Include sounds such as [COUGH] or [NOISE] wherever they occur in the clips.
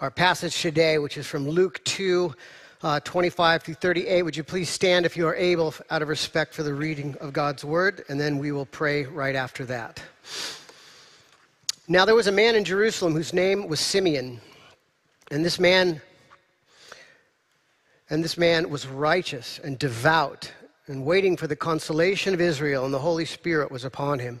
our passage today, which is from Luke 2, uh, 25 through 38. Would you please stand if you are able, out of respect for the reading of God's word, and then we will pray right after that. Now, there was a man in Jerusalem whose name was Simeon, and this man. And this man was righteous and devout and waiting for the consolation of Israel, and the Holy Spirit was upon him.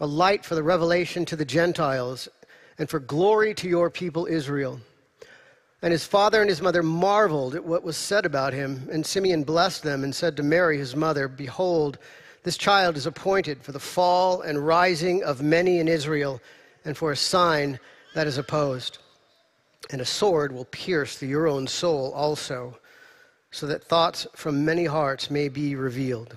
a light for the revelation to the Gentiles, and for glory to your people Israel. And his father and his mother marveled at what was said about him. And Simeon blessed them and said to Mary, his mother, Behold, this child is appointed for the fall and rising of many in Israel, and for a sign that is opposed. And a sword will pierce the, your own soul also so that thoughts from many hearts may be revealed.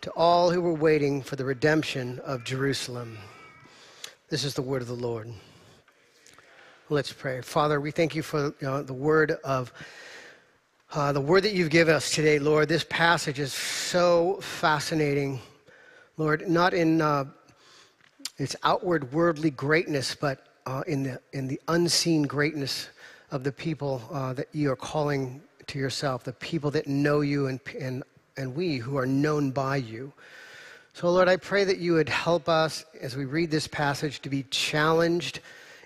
to all who were waiting for the redemption of Jerusalem. This is the word of the Lord. Let's pray. Father, we thank you for the word of uh, the word that you've given us today, Lord. This passage is so fascinating, Lord, not in uh, its outward worldly greatness, but uh, in, the, in the unseen greatness of the people uh, that you are calling to yourself, the people that know you and, and, and we who are known by you. So, Lord, I pray that you would help us as we read this passage to be challenged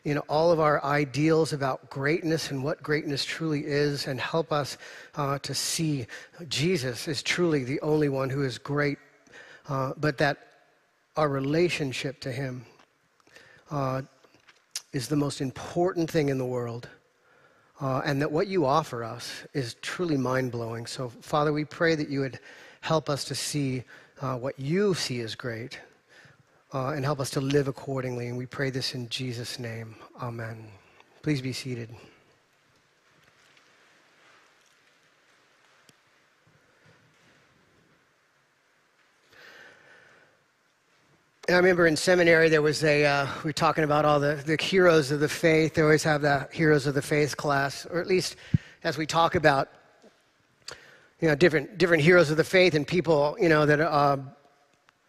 in all of our ideals about greatness and what greatness truly is, and help us uh, to see Jesus is truly the only one who is great, uh, but that our relationship to him uh, is the most important thing in the world uh, and that what you offer us is truly mind blowing. So, Father, we pray that you would help us to see uh, what you see as great uh, and help us to live accordingly. And we pray this in Jesus' name. Amen. Please be seated. I remember in seminary there was a, uh, we were talking about all the, the heroes of the faith. They always have the heroes of the faith class, or at least as we talk about, you know, different, different heroes of the faith and people, you know, that are uh,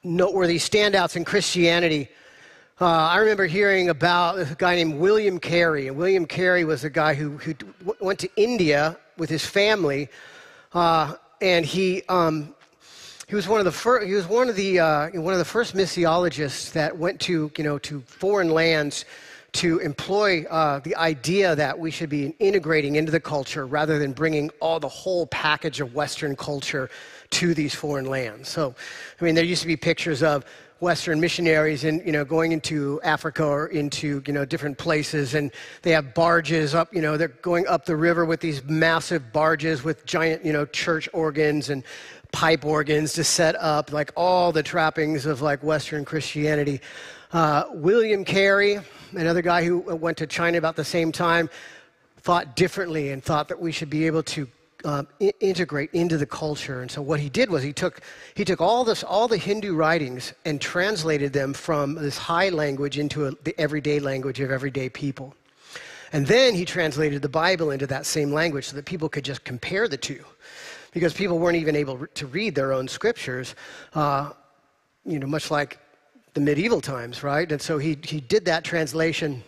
noteworthy standouts in Christianity. Uh, I remember hearing about a guy named William Carey. And William Carey was a guy who, who went to India with his family, uh, and he um, he was one of the first, he was one of the, uh, one of the first missiologists that went to, you know, to foreign lands to employ uh, the idea that we should be integrating into the culture rather than bringing all the whole package of Western culture to these foreign lands. So, I mean, there used to be pictures of Western missionaries and you know going into Africa or into you know different places, and they have barges up. You know, they're going up the river with these massive barges with giant you know church organs and pipe organs to set up, like all the trappings of like Western Christianity. Uh, William Carey, another guy who went to China about the same time, thought differently and thought that we should be able to um, I- integrate into the culture. And so what he did was he took he took all this all the Hindu writings and translated them from this high language into a, the everyday language of everyday people. And then he translated the Bible into that same language so that people could just compare the two because people weren't even able to read their own scriptures, uh, you know, much like the medieval times, right? And so he, he did that translation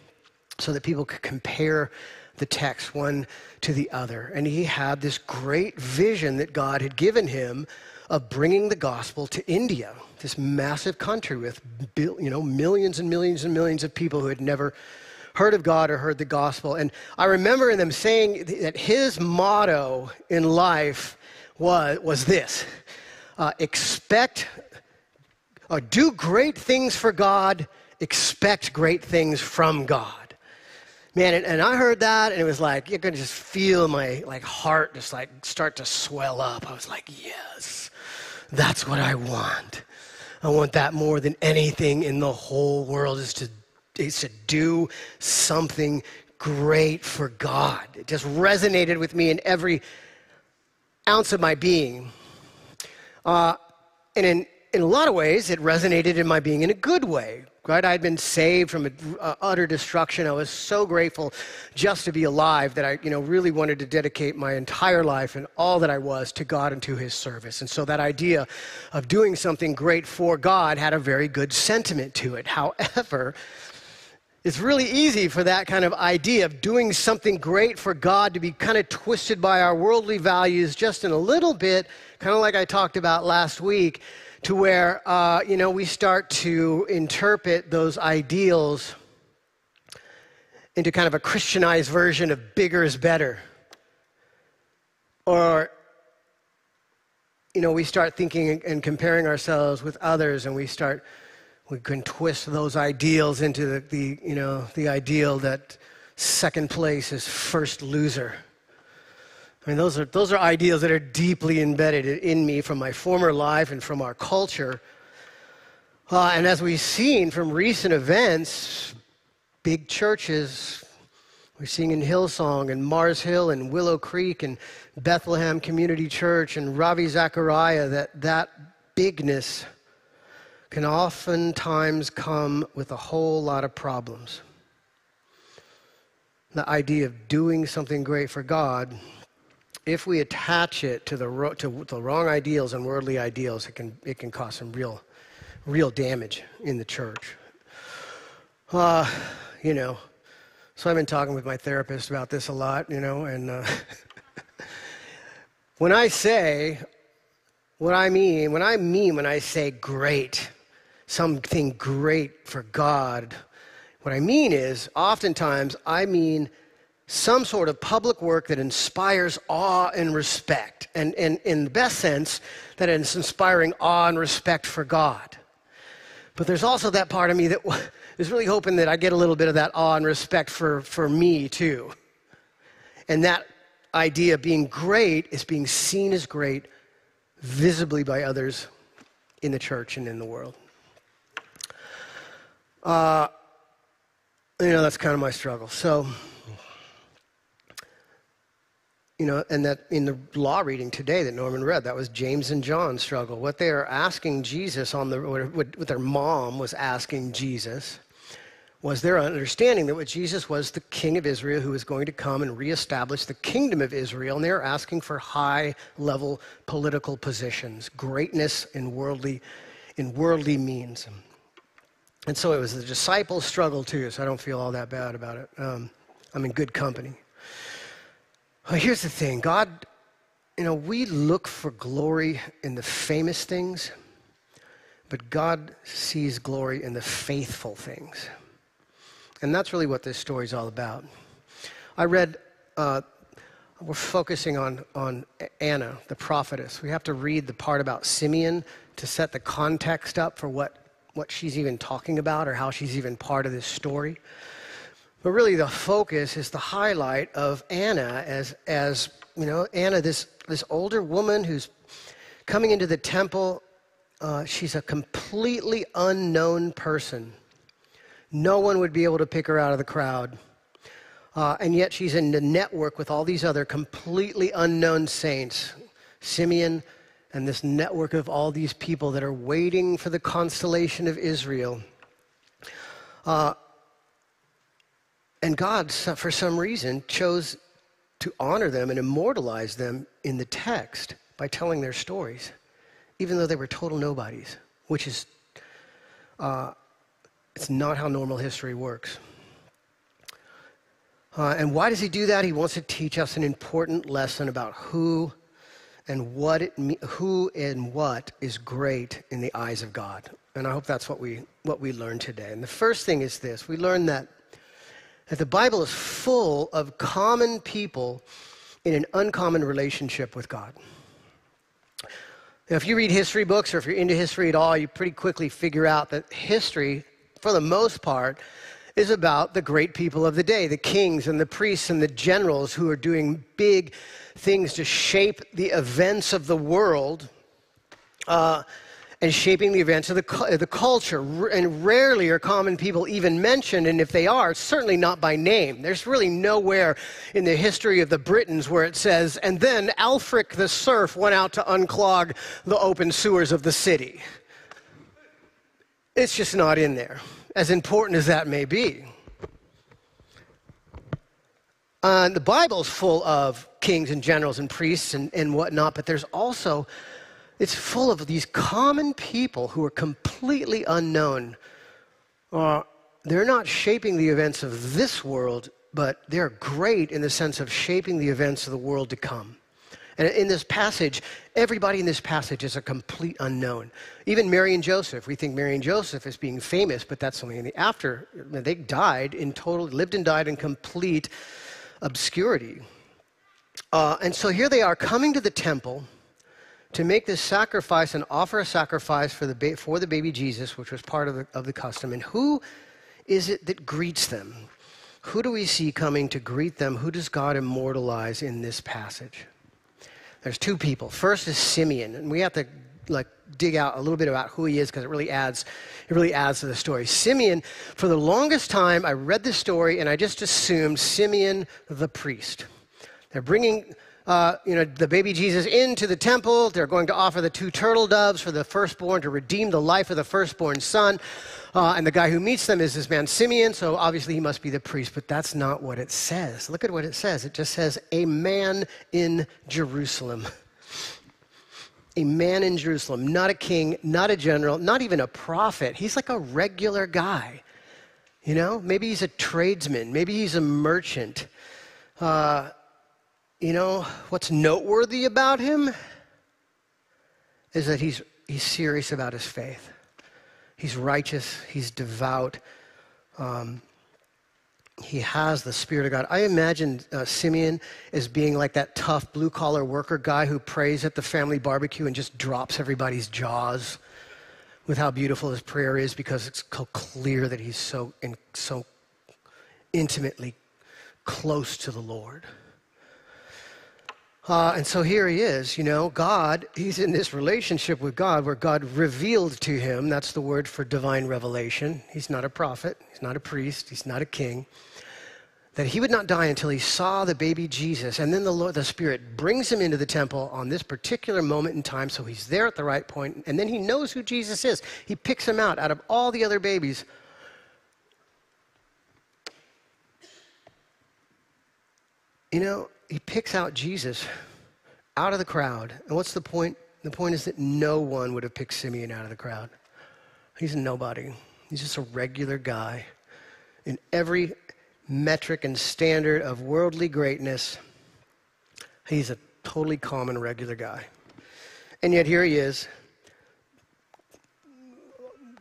so that people could compare the text one to the other. And he had this great vision that God had given him of bringing the gospel to India, this massive country with you know millions and millions and millions of people who had never heard of God or heard the gospel. And I remember them saying that his motto in life was, was this uh, expect, uh, do great things for God, expect great things from God. Man, and, and I heard that, and it was like, you could just feel my like heart just like start to swell up. I was like, yes, that's what I want. I want that more than anything in the whole world is to, is to do something great for God. It just resonated with me in every ounce of my being. Uh, and in, in a lot of ways, it resonated in my being in a good way. Right? I'd been saved from uh, utter destruction. I was so grateful just to be alive that I, you know, really wanted to dedicate my entire life and all that I was to God and to His service. And so that idea of doing something great for God had a very good sentiment to it. However, it's really easy for that kind of idea of doing something great for God to be kind of twisted by our worldly values just in a little bit, kind of like I talked about last week to where, uh, you know, we start to interpret those ideals into kind of a Christianized version of bigger is better. Or, you know, we start thinking and comparing ourselves with others and we start, we can twist those ideals into the, the you know, the ideal that second place is first loser. I mean, those are, those are ideals that are deeply embedded in me from my former life and from our culture. Uh, and as we've seen from recent events, big churches, we're seeing in Hillsong and Mars Hill and Willow Creek and Bethlehem Community Church and Ravi Zachariah that that bigness can oftentimes come with a whole lot of problems. The idea of doing something great for God if we attach it to the, to the wrong ideals and worldly ideals, it can, it can cause some real, real damage in the church. Uh, you know, so I've been talking with my therapist about this a lot, you know, and uh, [LAUGHS] when I say what I mean, when I mean when I say great, something great for God, what I mean is oftentimes I mean some sort of public work that inspires awe and respect. And, and in the best sense, that it's inspiring awe and respect for God. But there's also that part of me that [LAUGHS] is really hoping that I get a little bit of that awe and respect for, for me too. And that idea of being great is being seen as great visibly by others in the church and in the world. Uh, you know, that's kind of my struggle. So, you know, and that in the law reading today that Norman read, that was James and John's struggle. What they are asking Jesus on the, what their mom was asking Jesus, was their understanding that what Jesus was the king of Israel who was going to come and reestablish the kingdom of Israel. And they were asking for high level political positions, greatness in worldly, in worldly means. And so it was the disciples' struggle too, so I don't feel all that bad about it. Um, I'm in good company. Well, here's the thing God, you know, we look for glory in the famous things, but God sees glory in the faithful things. And that's really what this story is all about. I read, uh, we're focusing on, on Anna, the prophetess. We have to read the part about Simeon to set the context up for what, what she's even talking about or how she's even part of this story. But really, the focus is the highlight of Anna as, as you know, Anna, this, this older woman who's coming into the temple. Uh, she's a completely unknown person. No one would be able to pick her out of the crowd. Uh, and yet she's in the network with all these other completely unknown saints Simeon and this network of all these people that are waiting for the constellation of Israel. Uh, and God, for some reason, chose to honor them and immortalize them in the text by telling their stories, even though they were total nobodies, which is, uh, it's not how normal history works. Uh, and why does he do that? He wants to teach us an important lesson about who and what it who and what is great in the eyes of God. And I hope that's what we what we learn today. And the first thing is this: we learn that that the Bible is full of common people in an uncommon relationship with God. Now, if you read history books or if you're into history at all, you pretty quickly figure out that history, for the most part, is about the great people of the day, the kings and the priests and the generals who are doing big things to shape the events of the world. Uh, and shaping the events of the, the culture. And rarely are common people even mentioned, and if they are, certainly not by name. There's really nowhere in the history of the Britons where it says, and then Alfric the serf went out to unclog the open sewers of the city. It's just not in there, as important as that may be. Uh, the Bible's full of kings and generals and priests and, and whatnot, but there's also it's full of these common people who are completely unknown. Uh, they're not shaping the events of this world, but they're great in the sense of shaping the events of the world to come. And in this passage, everybody in this passage is a complete unknown. Even Mary and Joseph. We think Mary and Joseph is being famous, but that's only in the after. They died in total, lived and died in complete obscurity. Uh, and so here they are coming to the temple to make this sacrifice and offer a sacrifice for the, ba- for the baby Jesus, which was part of the, of the custom. And who is it that greets them? Who do we see coming to greet them? Who does God immortalize in this passage? There's two people. First is Simeon, and we have to like dig out a little bit about who he is because it really adds it really adds to the story. Simeon, for the longest time, I read this story and I just assumed Simeon the priest. They're bringing uh, you know, the baby Jesus into the temple. They're going to offer the two turtle doves for the firstborn to redeem the life of the firstborn son. Uh, and the guy who meets them is this man Simeon, so obviously he must be the priest, but that's not what it says. Look at what it says. It just says, a man in Jerusalem. A man in Jerusalem, not a king, not a general, not even a prophet. He's like a regular guy. You know, maybe he's a tradesman, maybe he's a merchant. Uh, you know, what's noteworthy about him is that he's, he's serious about his faith. He's righteous, he's devout. Um, he has the Spirit of God. I imagine uh, Simeon as being like that tough blue collar worker guy who prays at the family barbecue and just drops everybody's jaws with how beautiful his prayer is because it's so clear that he's so, in, so intimately close to the Lord. Uh, and so here he is, you know, God, he's in this relationship with God where God revealed to him, that's the word for divine revelation. He's not a prophet, he's not a priest, he's not a king. That he would not die until he saw the baby Jesus. And then the, Lord, the Spirit brings him into the temple on this particular moment in time, so he's there at the right point, and then he knows who Jesus is. He picks him out out of all the other babies. You know, he picks out Jesus out of the crowd. And what's the point? The point is that no one would have picked Simeon out of the crowd. He's a nobody. He's just a regular guy. In every metric and standard of worldly greatness, he's a totally common, regular guy. And yet here he is,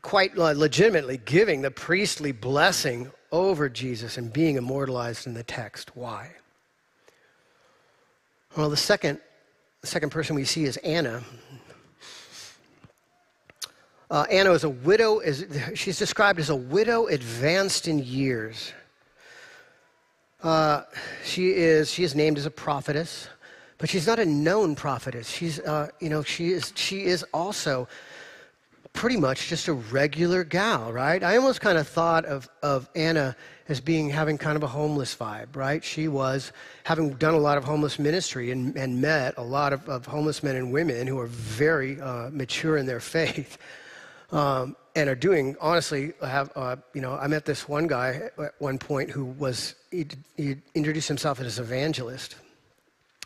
quite uh, legitimately giving the priestly blessing over Jesus and being immortalized in the text. Why? Well, the second, the second person we see is Anna. Uh, Anna is a widow. Is, she's described as a widow advanced in years. Uh, she is she is named as a prophetess, but she's not a known prophetess. She's uh, you know she is she is also pretty much just a regular gal, right? I almost kind of thought of of Anna as being having kind of a homeless vibe, right? She was having done a lot of homeless ministry and, and met a lot of, of homeless men and women who are very uh, mature in their [LAUGHS] faith. Um, and are doing honestly have uh, you know i met this one guy at one point who was he, he introduced himself as an evangelist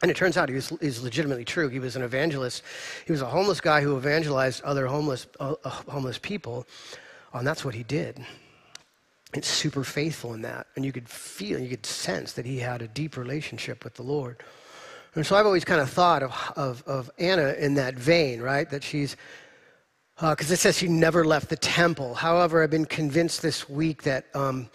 and it turns out he was is legitimately true he was an evangelist he was a homeless guy who evangelized other homeless uh, uh homeless people and that's what he did it's super faithful in that. And you could feel, you could sense that he had a deep relationship with the Lord. And so I've always kind of thought of, of, of Anna in that vein, right? That she's, because uh, it says she never left the temple. However, I've been convinced this week that um,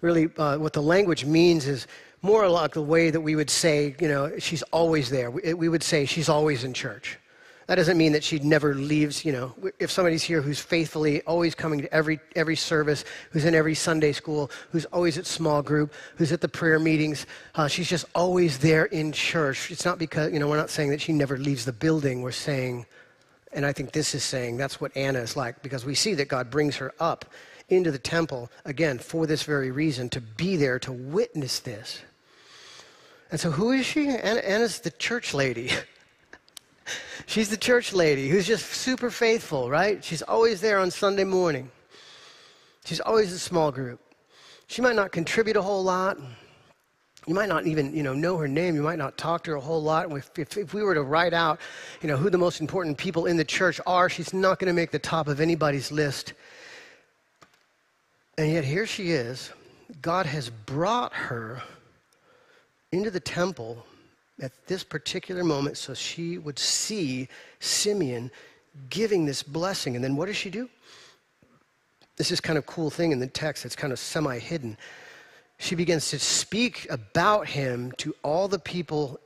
really, uh, what the language means is more like the way that we would say, you know, she's always there. We, would say she's always in church. That doesn't mean that she never leaves, you know. If somebody's here who's faithfully always coming to every, every service, who's in every Sunday school, who's always at small group, who's at the prayer meetings, uh, she's just always there in church. It's not because, you know, we're not saying that she never leaves the building. We're saying, and I think this is saying that's what Anna is like, because we see that God brings her up into the temple, again, for this very reason, to be there to witness this. And so, who is she? Anna, Anna's the church lady. [LAUGHS] She's the church lady who's just super faithful, right? She's always there on Sunday morning. She's always a small group. She might not contribute a whole lot. You might not even, you know, know her name. You might not talk to her a whole lot. If, if, if we were to write out, you know, who the most important people in the church are, she's not going to make the top of anybody's list. And yet here she is. God has brought her into the temple at this particular moment so she would see Simeon giving this blessing. And then what does she do? This is kind of cool thing in the text. It's kind of semi hidden. She begins to speak about him to all the people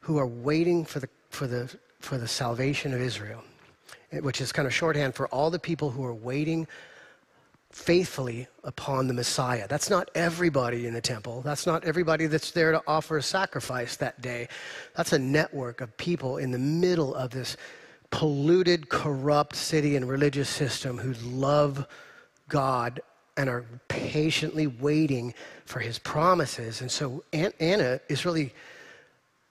who are waiting for the, for the, for the salvation of Israel, which is kind of shorthand for all the people who are waiting faithfully upon the Messiah. That's not everybody in the temple. That's not everybody that's there to offer a sacrifice that day. That's a network of people in the middle of this polluted, corrupt city and religious system who love God and are patiently waiting for his promises. And so Aunt Anna is really,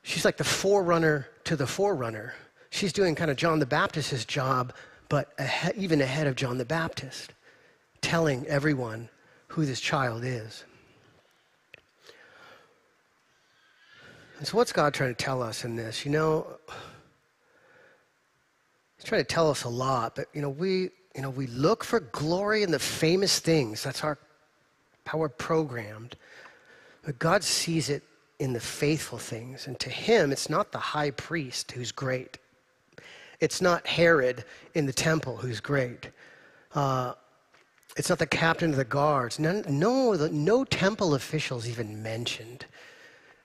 she's like the forerunner to the forerunner. She's doing kind of John the Baptist's job, but ahead, even ahead of John the Baptist telling everyone who this child is. And so, what's God trying to tell us in this? You know, He's trying to tell us a lot, but you know, we you know we look for glory in the famous things. That's our how we're programmed. But God sees it in the faithful things, and to Him, it's not the high priest who's great. It's not Herod in the temple who's great. Uh, it's not the captain of the guards. None, no, the, no temple officials even mentioned.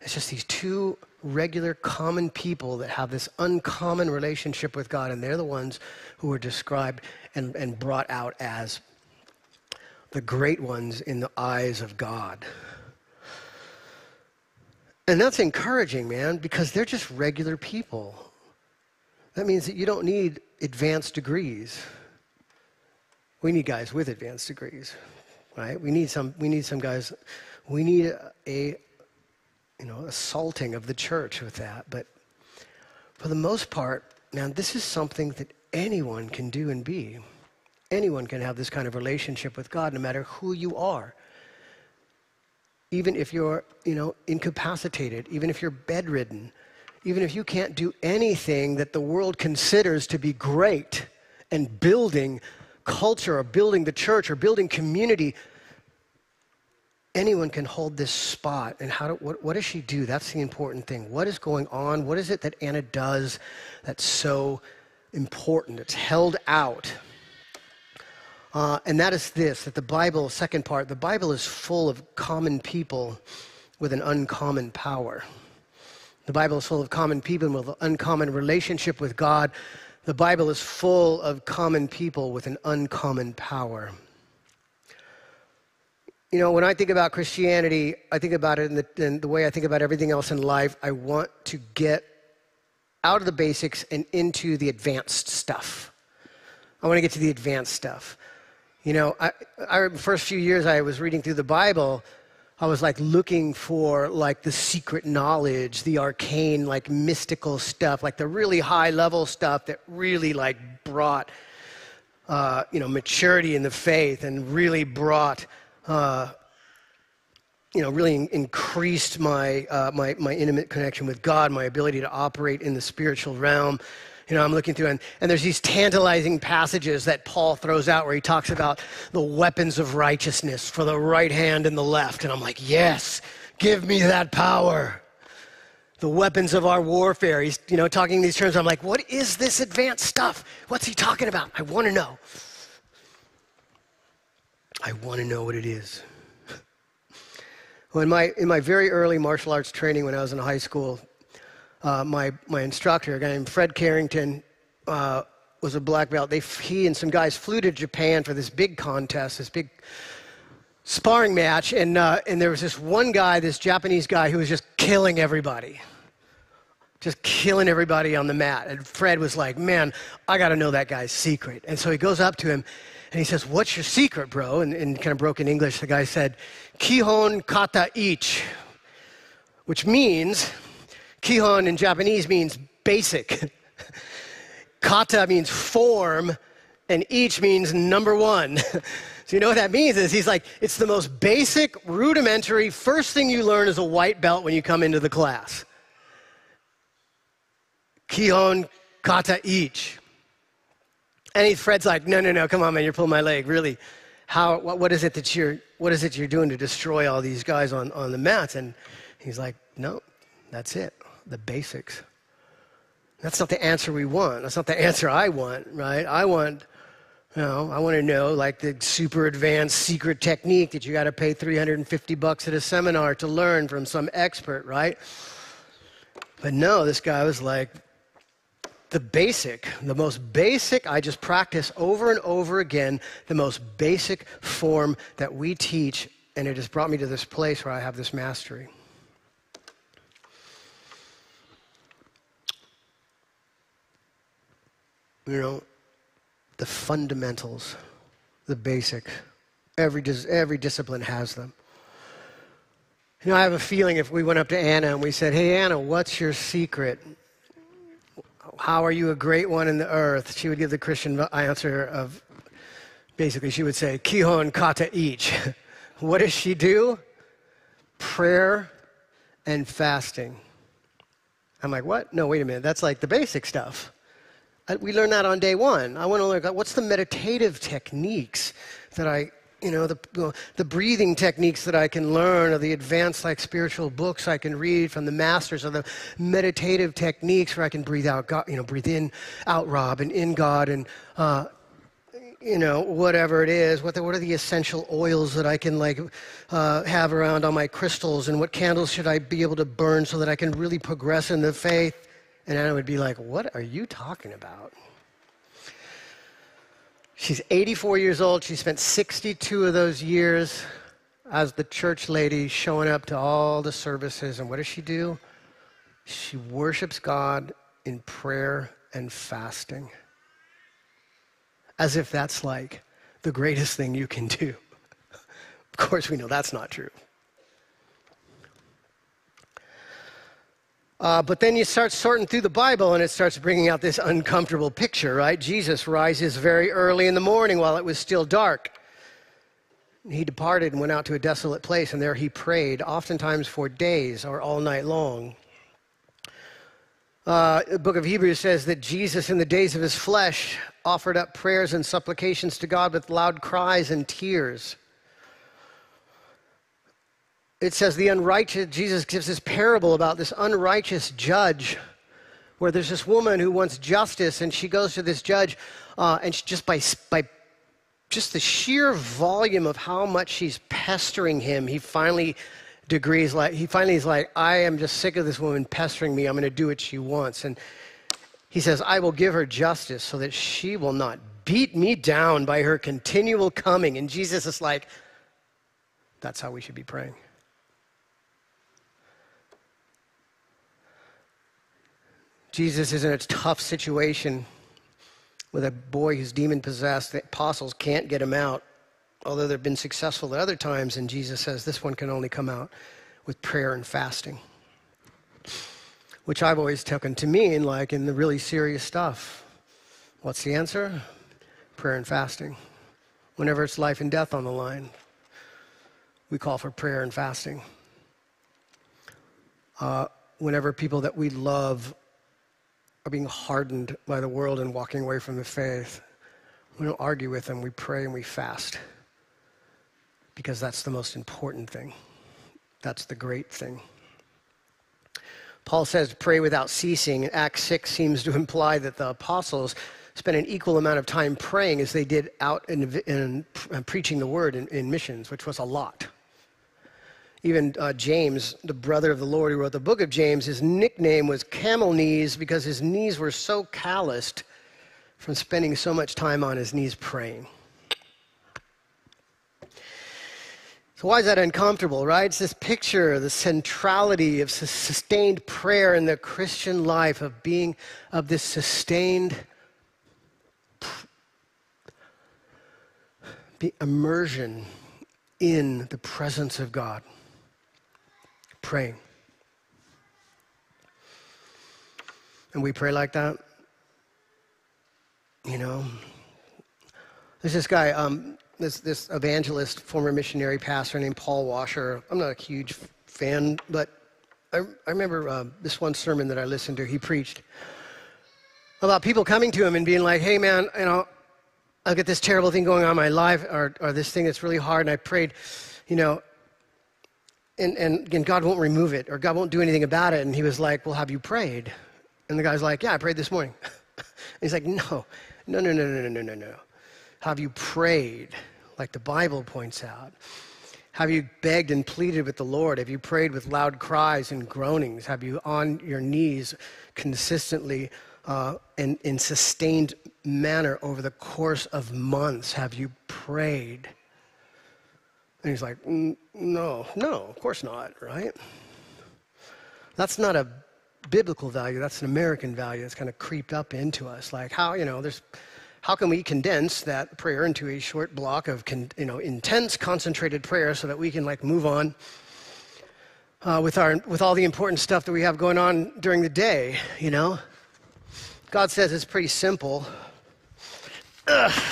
It's just these two regular, common people that have this uncommon relationship with God, and they're the ones who are described and, and brought out as the great ones in the eyes of God. And that's encouraging, man, because they're just regular people. That means that you don't need advanced degrees. We need guys with advanced degrees, right? We need some. We need some guys. We need a, you know assaulting of the church with that. But for the most part, now this is something that anyone can do and be. Anyone can have this kind of relationship with God, no matter who you are. Even if you're, you know, incapacitated, even if you're bedridden, even if you can't do anything that the world considers to be great and building culture or building the church or building community, anyone can hold this spot. And how do, what, what does she do? That's the important thing. What is going on? What is it that Anna does that's so important? It's held out. Uh, and that is this that the Bible, second part, the Bible is full of common people with an uncommon power. The Bible is full of common people with an uncommon relationship with God the Bible is full of common people with an uncommon power. You know, when I think about Christianity, I think about it in the, in the way I think about everything else in life. I want to get out of the basics and into the advanced stuff. I want to get to the advanced stuff. You know, I, I, first few years I was reading through the Bible, I was like looking for like the secret knowledge, the arcane, like mystical stuff, like the really high level stuff that really like brought, uh, you know, maturity in the faith and really brought, uh, you know, really increased my, uh, my, my intimate connection with God, my ability to operate in the spiritual realm. You know, I'm looking through, and, and there's these tantalizing passages that Paul throws out where he talks about the weapons of righteousness for the right hand and the left. And I'm like, yes, give me that power. The weapons of our warfare. He's, you know, talking these terms. I'm like, what is this advanced stuff? What's he talking about? I want to know. I want to know what it is. [LAUGHS] Well, in my, in my very early martial arts training when I was in high school, uh, my, my instructor, a guy named Fred Carrington, uh, was a black belt. They, he and some guys flew to Japan for this big contest, this big sparring match, and, uh, and there was this one guy, this Japanese guy, who was just killing everybody. Just killing everybody on the mat. And Fred was like, Man, I got to know that guy's secret. And so he goes up to him and he says, What's your secret, bro? And in kind of broken English, the guy said, Kihon kata ichi, which means, Kihon in Japanese means basic. [LAUGHS] kata means form, and ichi means number one. [LAUGHS] So you know what that means is he's like, it's the most basic, rudimentary, first thing you learn is a white belt when you come into the class. Kihon kata ichi. And Fred's like, no, no, no, come on, man, you're pulling my leg. Really, how, what, what is it that you're, what is it you're doing to destroy all these guys on, on the mats? And he's like, no, that's it, the basics. That's not the answer we want. That's not the answer I want, right? I want you know, I want to know like the super advanced secret technique that you got to pay 350 bucks at a seminar to learn from some expert, right? But no, this guy was like, the basic, the most basic, I just practice over and over again, the most basic form that we teach, and it has brought me to this place where I have this mastery. You know, the fundamentals, the basics. Every, dis- every discipline has them. You know, I have a feeling if we went up to Anna and we said, Hey, Anna, what's your secret? How are you a great one in the earth? She would give the Christian answer of basically, she would say, Kihon kata ichi. [LAUGHS] what does she do? Prayer and fasting. I'm like, what? No, wait a minute. That's like the basic stuff. We learned that on day one. I want to learn what's the meditative techniques that I, you know, the, the breathing techniques that I can learn, or the advanced like spiritual books I can read from the masters, or the meditative techniques where I can breathe out God, you know, breathe in, out Rob, and in God, and uh, you know, whatever it is, what, the, what are the essential oils that I can like uh, have around on my crystals, and what candles should I be able to burn so that I can really progress in the faith? And Anna would be like, What are you talking about? She's 84 years old. She spent 62 of those years as the church lady showing up to all the services. And what does she do? She worships God in prayer and fasting. As if that's like the greatest thing you can do. [LAUGHS] of course, we know that's not true. Uh, but then you start sorting through the Bible and it starts bringing out this uncomfortable picture, right? Jesus rises very early in the morning while it was still dark. He departed and went out to a desolate place, and there he prayed, oftentimes for days or all night long. Uh, the book of Hebrews says that Jesus, in the days of his flesh, offered up prayers and supplications to God with loud cries and tears it says the unrighteous, Jesus gives this parable about this unrighteous judge where there's this woman who wants justice and she goes to this judge uh, and just by, by just the sheer volume of how much she's pestering him, he finally degrees like, he finally is like, I am just sick of this woman pestering me. I'm going to do what she wants. And he says, I will give her justice so that she will not beat me down by her continual coming. And Jesus is like, that's how we should be praying. Jesus is in a tough situation with a boy who's demon possessed. The apostles can't get him out, although they've been successful at other times. And Jesus says this one can only come out with prayer and fasting, which I've always taken to mean like in the really serious stuff. What's the answer? Prayer and fasting. Whenever it's life and death on the line, we call for prayer and fasting. Uh, whenever people that we love are being hardened by the world and walking away from the faith, we don't argue with them. We pray and we fast because that's the most important thing. That's the great thing. Paul says pray without ceasing. Acts 6 seems to imply that the apostles spent an equal amount of time praying as they did out in, in, in preaching the word in, in missions, which was a lot. Even uh, James, the brother of the Lord who wrote the book of James, his nickname was Camel Knees because his knees were so calloused from spending so much time on his knees praying. So, why is that uncomfortable, right? It's this picture, the centrality of sustained prayer in the Christian life, of being, of this sustained immersion in the presence of God. Praying. And we pray like that. You know, there's this guy, um, this, this evangelist, former missionary pastor named Paul Washer. I'm not a huge fan, but I, I remember uh, this one sermon that I listened to. He preached about people coming to him and being like, hey, man, you know, I'll get this terrible thing going on in my life or, or this thing that's really hard. And I prayed, you know, and, and, and God won't remove it or God won't do anything about it. And he was like, Well, have you prayed? And the guy's like, Yeah, I prayed this morning. [LAUGHS] he's like, No, no, no, no, no, no, no, no. Have you prayed? Like the Bible points out. Have you begged and pleaded with the Lord? Have you prayed with loud cries and groanings? Have you on your knees consistently uh, and in sustained manner over the course of months? Have you prayed? And he's like, no, no, of course not, right? That's not a biblical value. That's an American value that's kind of creeped up into us. Like, how, you know, there's how can we condense that prayer into a short block of con, you know intense concentrated prayer so that we can like move on uh, with our with all the important stuff that we have going on during the day you know god says it's pretty simple Ugh.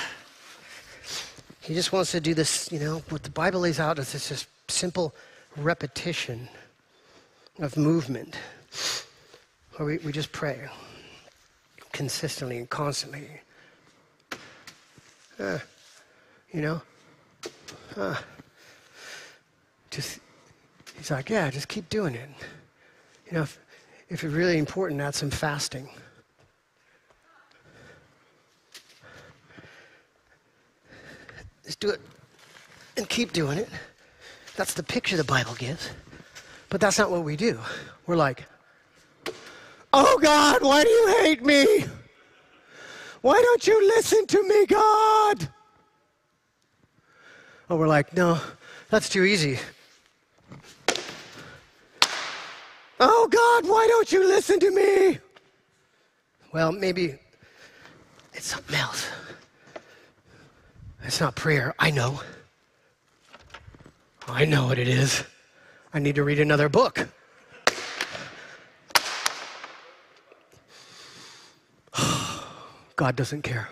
He just wants to do this you know what the bible lays out is this just simple repetition of movement where we, we just pray consistently and constantly uh, you know, uh, just, he's like, yeah, just keep doing it. You know, if, if it's really important, add some fasting. Do it and keep doing it. That's the picture the Bible gives. But that's not what we do. We're like, oh God, why do you hate me? Why don't you listen to me, God? Oh, we're like, no, that's too easy. Oh, God, why don't you listen to me? Well, maybe it's something else. It's not prayer. I know. I know what it is. I need to read another book. [SIGHS] God doesn't care.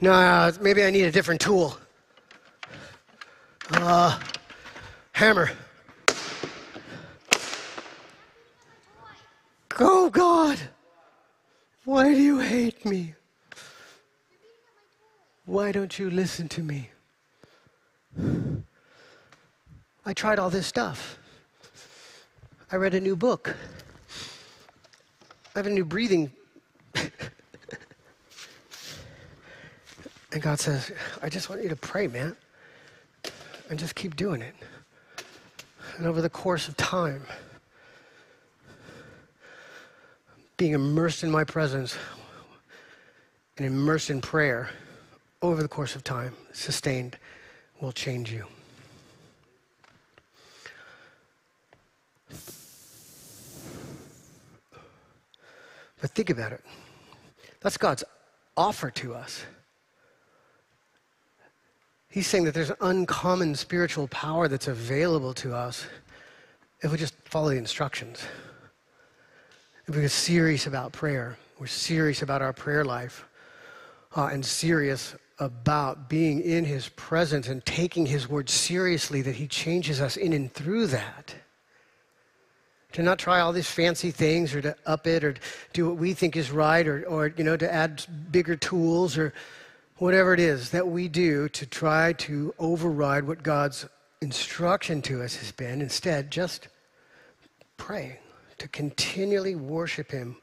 No, maybe I need a different tool. Uh, hammer. Oh, God. Why do you hate me? Why don't you listen to me? I tried all this stuff. I read a new book. I have a new breathing. and God says, I just want you to pray, man. And just keep doing it. And over the course of time, being immersed in my presence and immersed in prayer over the course of time, sustained, will change you. But think about it. That's God's offer to us. He's saying that there's uncommon spiritual power that's available to us if we just follow the instructions. If we're serious about prayer, we're serious about our prayer life, uh, and serious about being in His presence and taking His word seriously, that He changes us in and through that. To not try all these fancy things or to up it or do what we think is right or, or you know to add bigger tools or whatever it is that we do to try to override what god's instruction to us has been. Instead just pray to continually worship him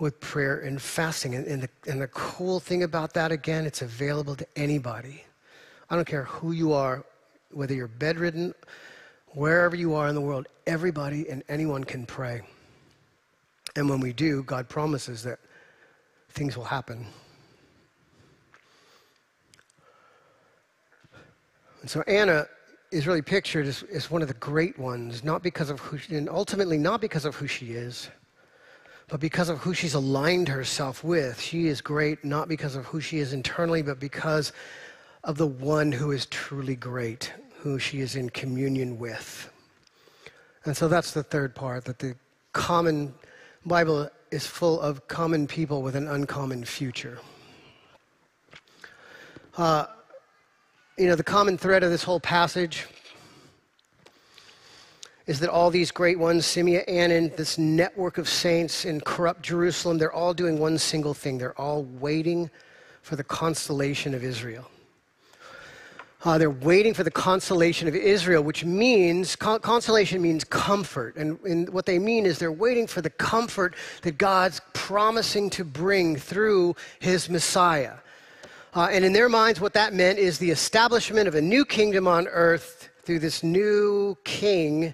with prayer and fasting and, and, the, and the cool thing about that again it's available to anybody i don't care who you are whether you're bedridden, wherever you are in the world, everybody and anyone can pray. And when we do, God promises that things will happen. And so Anna is really pictured as, as one of the great ones, not because of who she, and ultimately not because of who she is, but because of who she's aligned herself with. She is great not because of who she is internally, but because of the one who is truly great, who she is in communion with. And so that's the third part that the common Bible is full of common people with an uncommon future. Uh, you know, the common thread of this whole passage is that all these great ones, Simeon, Annan, this network of saints in corrupt Jerusalem, they're all doing one single thing. They're all waiting for the consolation of Israel. Uh, they're waiting for the consolation of Israel, which means, con- consolation means comfort. And, and what they mean is they're waiting for the comfort that God's promising to bring through his Messiah. Uh, and in their minds, what that meant is the establishment of a new kingdom on earth through this new king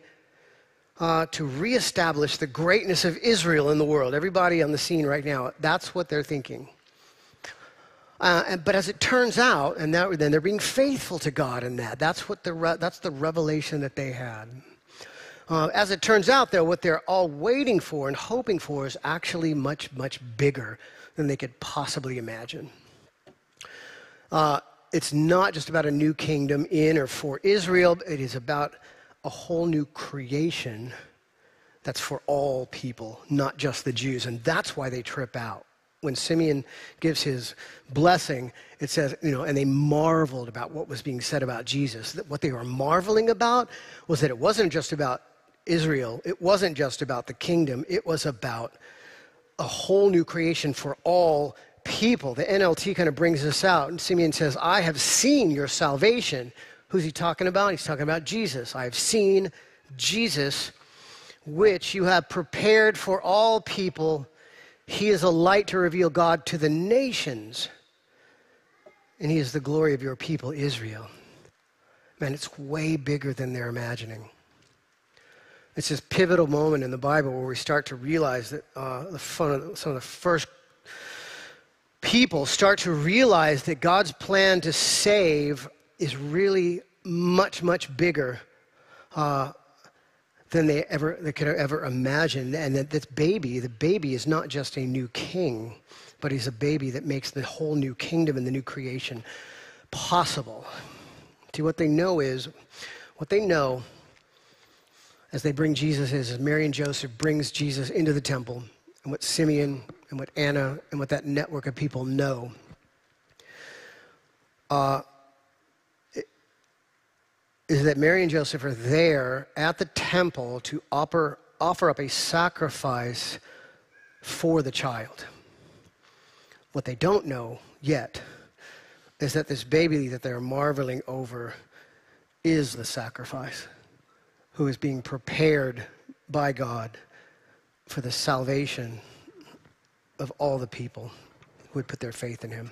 uh, to reestablish the greatness of Israel in the world. Everybody on the scene right now, that's what they're thinking. Uh, and, but as it turns out, and that, then they're being faithful to God in that. That's, what the re- that's the revelation that they had. Uh, as it turns out, though, what they're all waiting for and hoping for is actually much, much bigger than they could possibly imagine. Uh, it's not just about a new kingdom in or for Israel, it is about a whole new creation that's for all people, not just the Jews. And that's why they trip out. When Simeon gives his blessing, it says, you know, and they marveled about what was being said about Jesus. That what they were marveling about was that it wasn't just about Israel, it wasn't just about the kingdom, it was about a whole new creation for all people. The NLT kind of brings this out. And Simeon says, I have seen your salvation. Who's he talking about? He's talking about Jesus. I have seen Jesus, which you have prepared for all people. He is a light to reveal God to the nations, and He is the glory of your people, Israel. Man, it's way bigger than they're imagining. It's this pivotal moment in the Bible where we start to realize that uh, some of the first people start to realize that God's plan to save is really much, much bigger uh, than they ever they could ever imagine. And that this baby, the baby, is not just a new king, but he's a baby that makes the whole new kingdom and the new creation possible. See, what they know is, what they know as they bring Jesus is, as Mary and Joseph brings Jesus into the temple, and what Simeon and what Anna and what that network of people know. Uh, is that Mary and Joseph are there at the temple to offer, offer up a sacrifice for the child. What they don't know yet is that this baby that they're marveling over is the sacrifice who is being prepared by God for the salvation of all the people who would put their faith in him.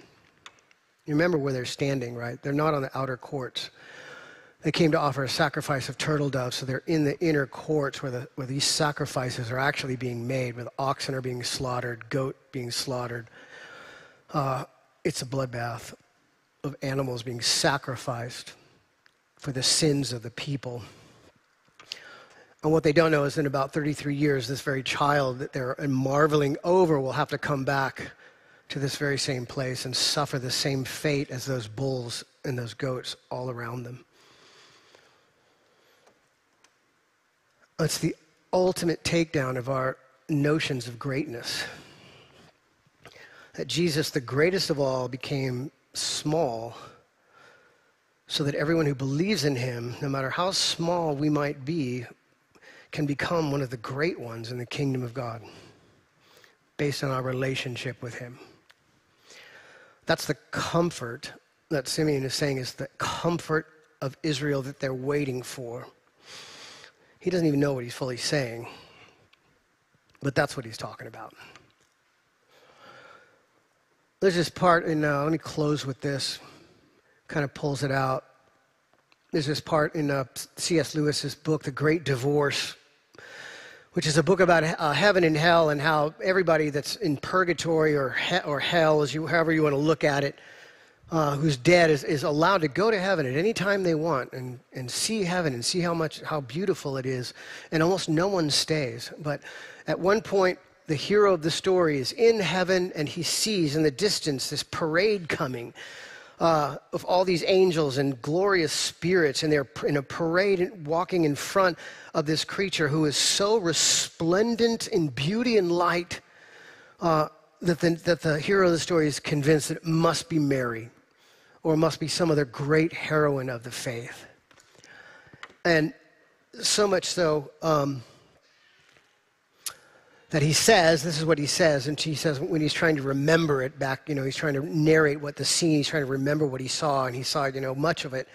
You remember where they're standing, right? They're not on the outer courts. They came to offer a sacrifice of turtle doves, so they're in the inner courts where, the, where these sacrifices are actually being made, where the oxen are being slaughtered, goat being slaughtered. Uh, it's a bloodbath of animals being sacrificed for the sins of the people. And what they don't know is in about 33 years, this very child that they're marveling over will have to come back to this very same place and suffer the same fate as those bulls and those goats all around them. It's the ultimate takedown of our notions of greatness. That Jesus, the greatest of all, became small so that everyone who believes in him, no matter how small we might be, can become one of the great ones in the kingdom of God based on our relationship with Him. That's the comfort that Simeon is saying is the comfort of Israel that they're waiting for. He doesn't even know what he's fully saying, but that's what he's talking about. There's this part, and uh, let me close with this, kind of pulls it out. There's this part in uh, C.S. Lewis's book, The Great Divorce, which is a book about uh, heaven and hell and how everybody that's in purgatory or, he- or hell, as you, however you want to look at it, uh, who's dead is, is allowed to go to heaven at any time they want and, and see heaven and see how much how beautiful it is. And almost no one stays. But at one point the hero of the story is in heaven and he sees in the distance this parade coming uh, of all these angels and glorious spirits. And they're in a parade walking in front of this creature who is so resplendent in beauty and light uh, that, the, that the hero of the story is convinced that it must be Mary or must be some other great heroine of the faith. And so much so um, that he says, this is what he says, and he says when he's trying to remember it back, you know, he's trying to narrate what the scene, he's trying to remember what he saw, and he saw, you know, much of it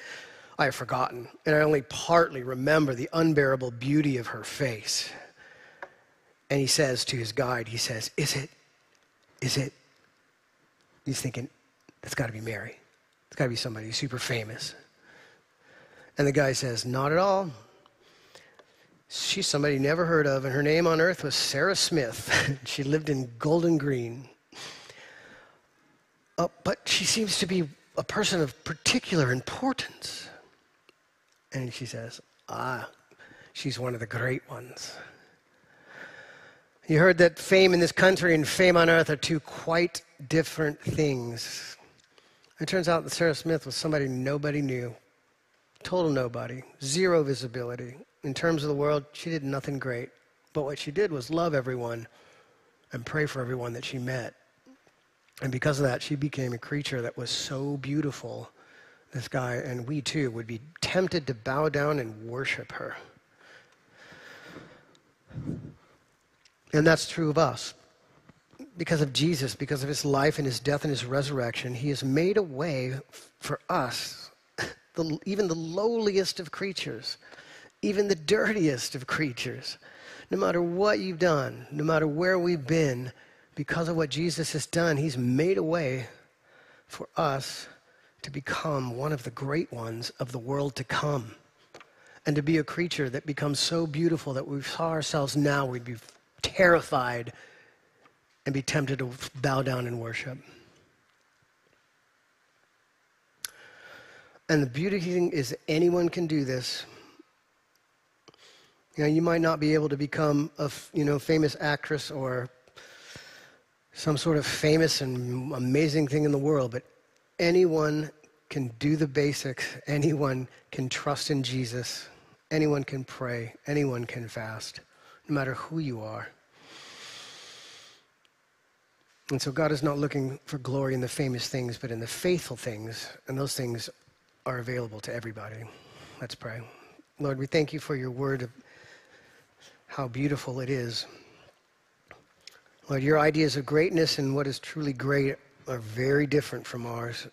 I have forgotten, and I only partly remember the unbearable beauty of her face. And he says to his guide, he says, Is it? Is it? He's thinking, That's got to be Mary. Got to be somebody super famous. And the guy says, Not at all. She's somebody never heard of, and her name on earth was Sarah Smith. [LAUGHS] she lived in Golders Green. Uh, but she seems to be a person of particular importance. And she says, Ah, she's one of the great ones. You heard that fame in this country and fame on earth are two quite different things. It turns out that Sarah Smith was somebody nobody knew. Total nobody. Zero visibility. In terms of the world, she did nothing great. But what she did was love everyone and pray for everyone that she met. And because of that, she became a creature that was so beautiful, this guy, and we too would be tempted to bow down and worship her. And that's true of us because of Jesus, because of his life and his death and his resurrection, he has made a way for us, [LAUGHS] the, even the lowliest of creatures, even the dirtiest of creatures. No matter what you've done, no matter where we've been, because of what Jesus has done, he's made a way for us to become one of the great ones of the world to come. And to be a creature that becomes so beautiful that we saw ourselves now, we'd be terrified and be tempted to bow down and worship. And the beauty thing is anyone can do this. You know, you might not be able to become a you know famous actress or some sort of famous and amazing thing in the world, but anyone can do the basics. Anyone can trust in Jesus. Anyone can pray. Anyone can fast, no matter who you are. And so God is not looking for glory in the famous things, but in the faithful things. And those things are available to everybody. Let's pray. Lord, we thank you for your word of how beautiful it is. Lord, your ideas of greatness and what is truly great are very different from ours.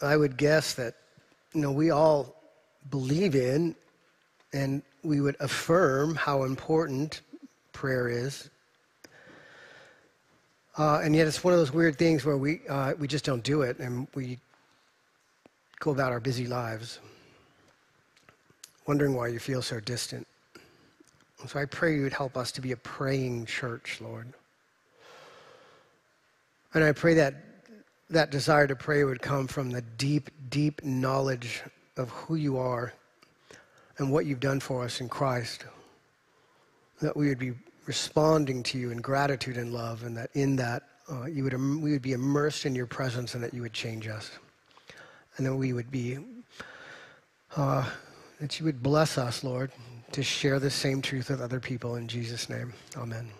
I would guess that you know we all believe in and we would affirm how important prayer is uh, and yet it's one of those weird things where we, uh, we just don't do it and we go about our busy lives, wondering why you feel so distant. So I pray you would help us to be a praying church, Lord. And I pray that that desire to pray would come from the deep, deep knowledge of who you are and what you've done for us in Christ. That we would be responding to you in gratitude and love, and that in that uh, you would, we would be immersed in your presence and that you would change us. And that we would be, uh, that you would bless us, Lord, to share the same truth with other people in Jesus' name. Amen.